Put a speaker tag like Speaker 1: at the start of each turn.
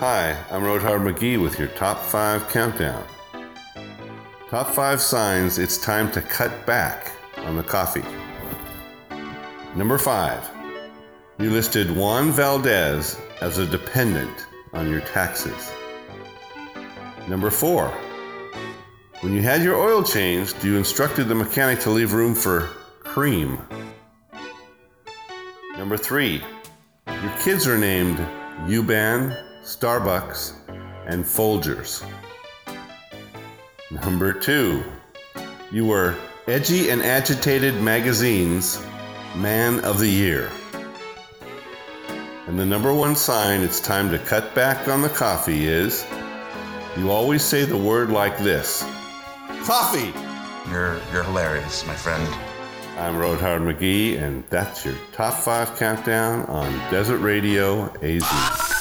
Speaker 1: Hi, I'm Roadhard McGee with your top five countdown. Top five signs it's time to cut back on the coffee. Number five, you listed Juan Valdez as a dependent on your taxes. Number four, when you had your oil changed, you instructed the mechanic to leave room for cream. Number three, your kids are named Yuban, Starbucks, and Folgers. Number two, you were Edgy and Agitated Magazine's Man of the Year. And the number one sign it's time to cut back on the coffee is you always say the word like this Coffee!
Speaker 2: You're you're hilarious, my friend.
Speaker 1: I'm Roadhard McGee, and that's your top five countdown on Desert Radio AZ.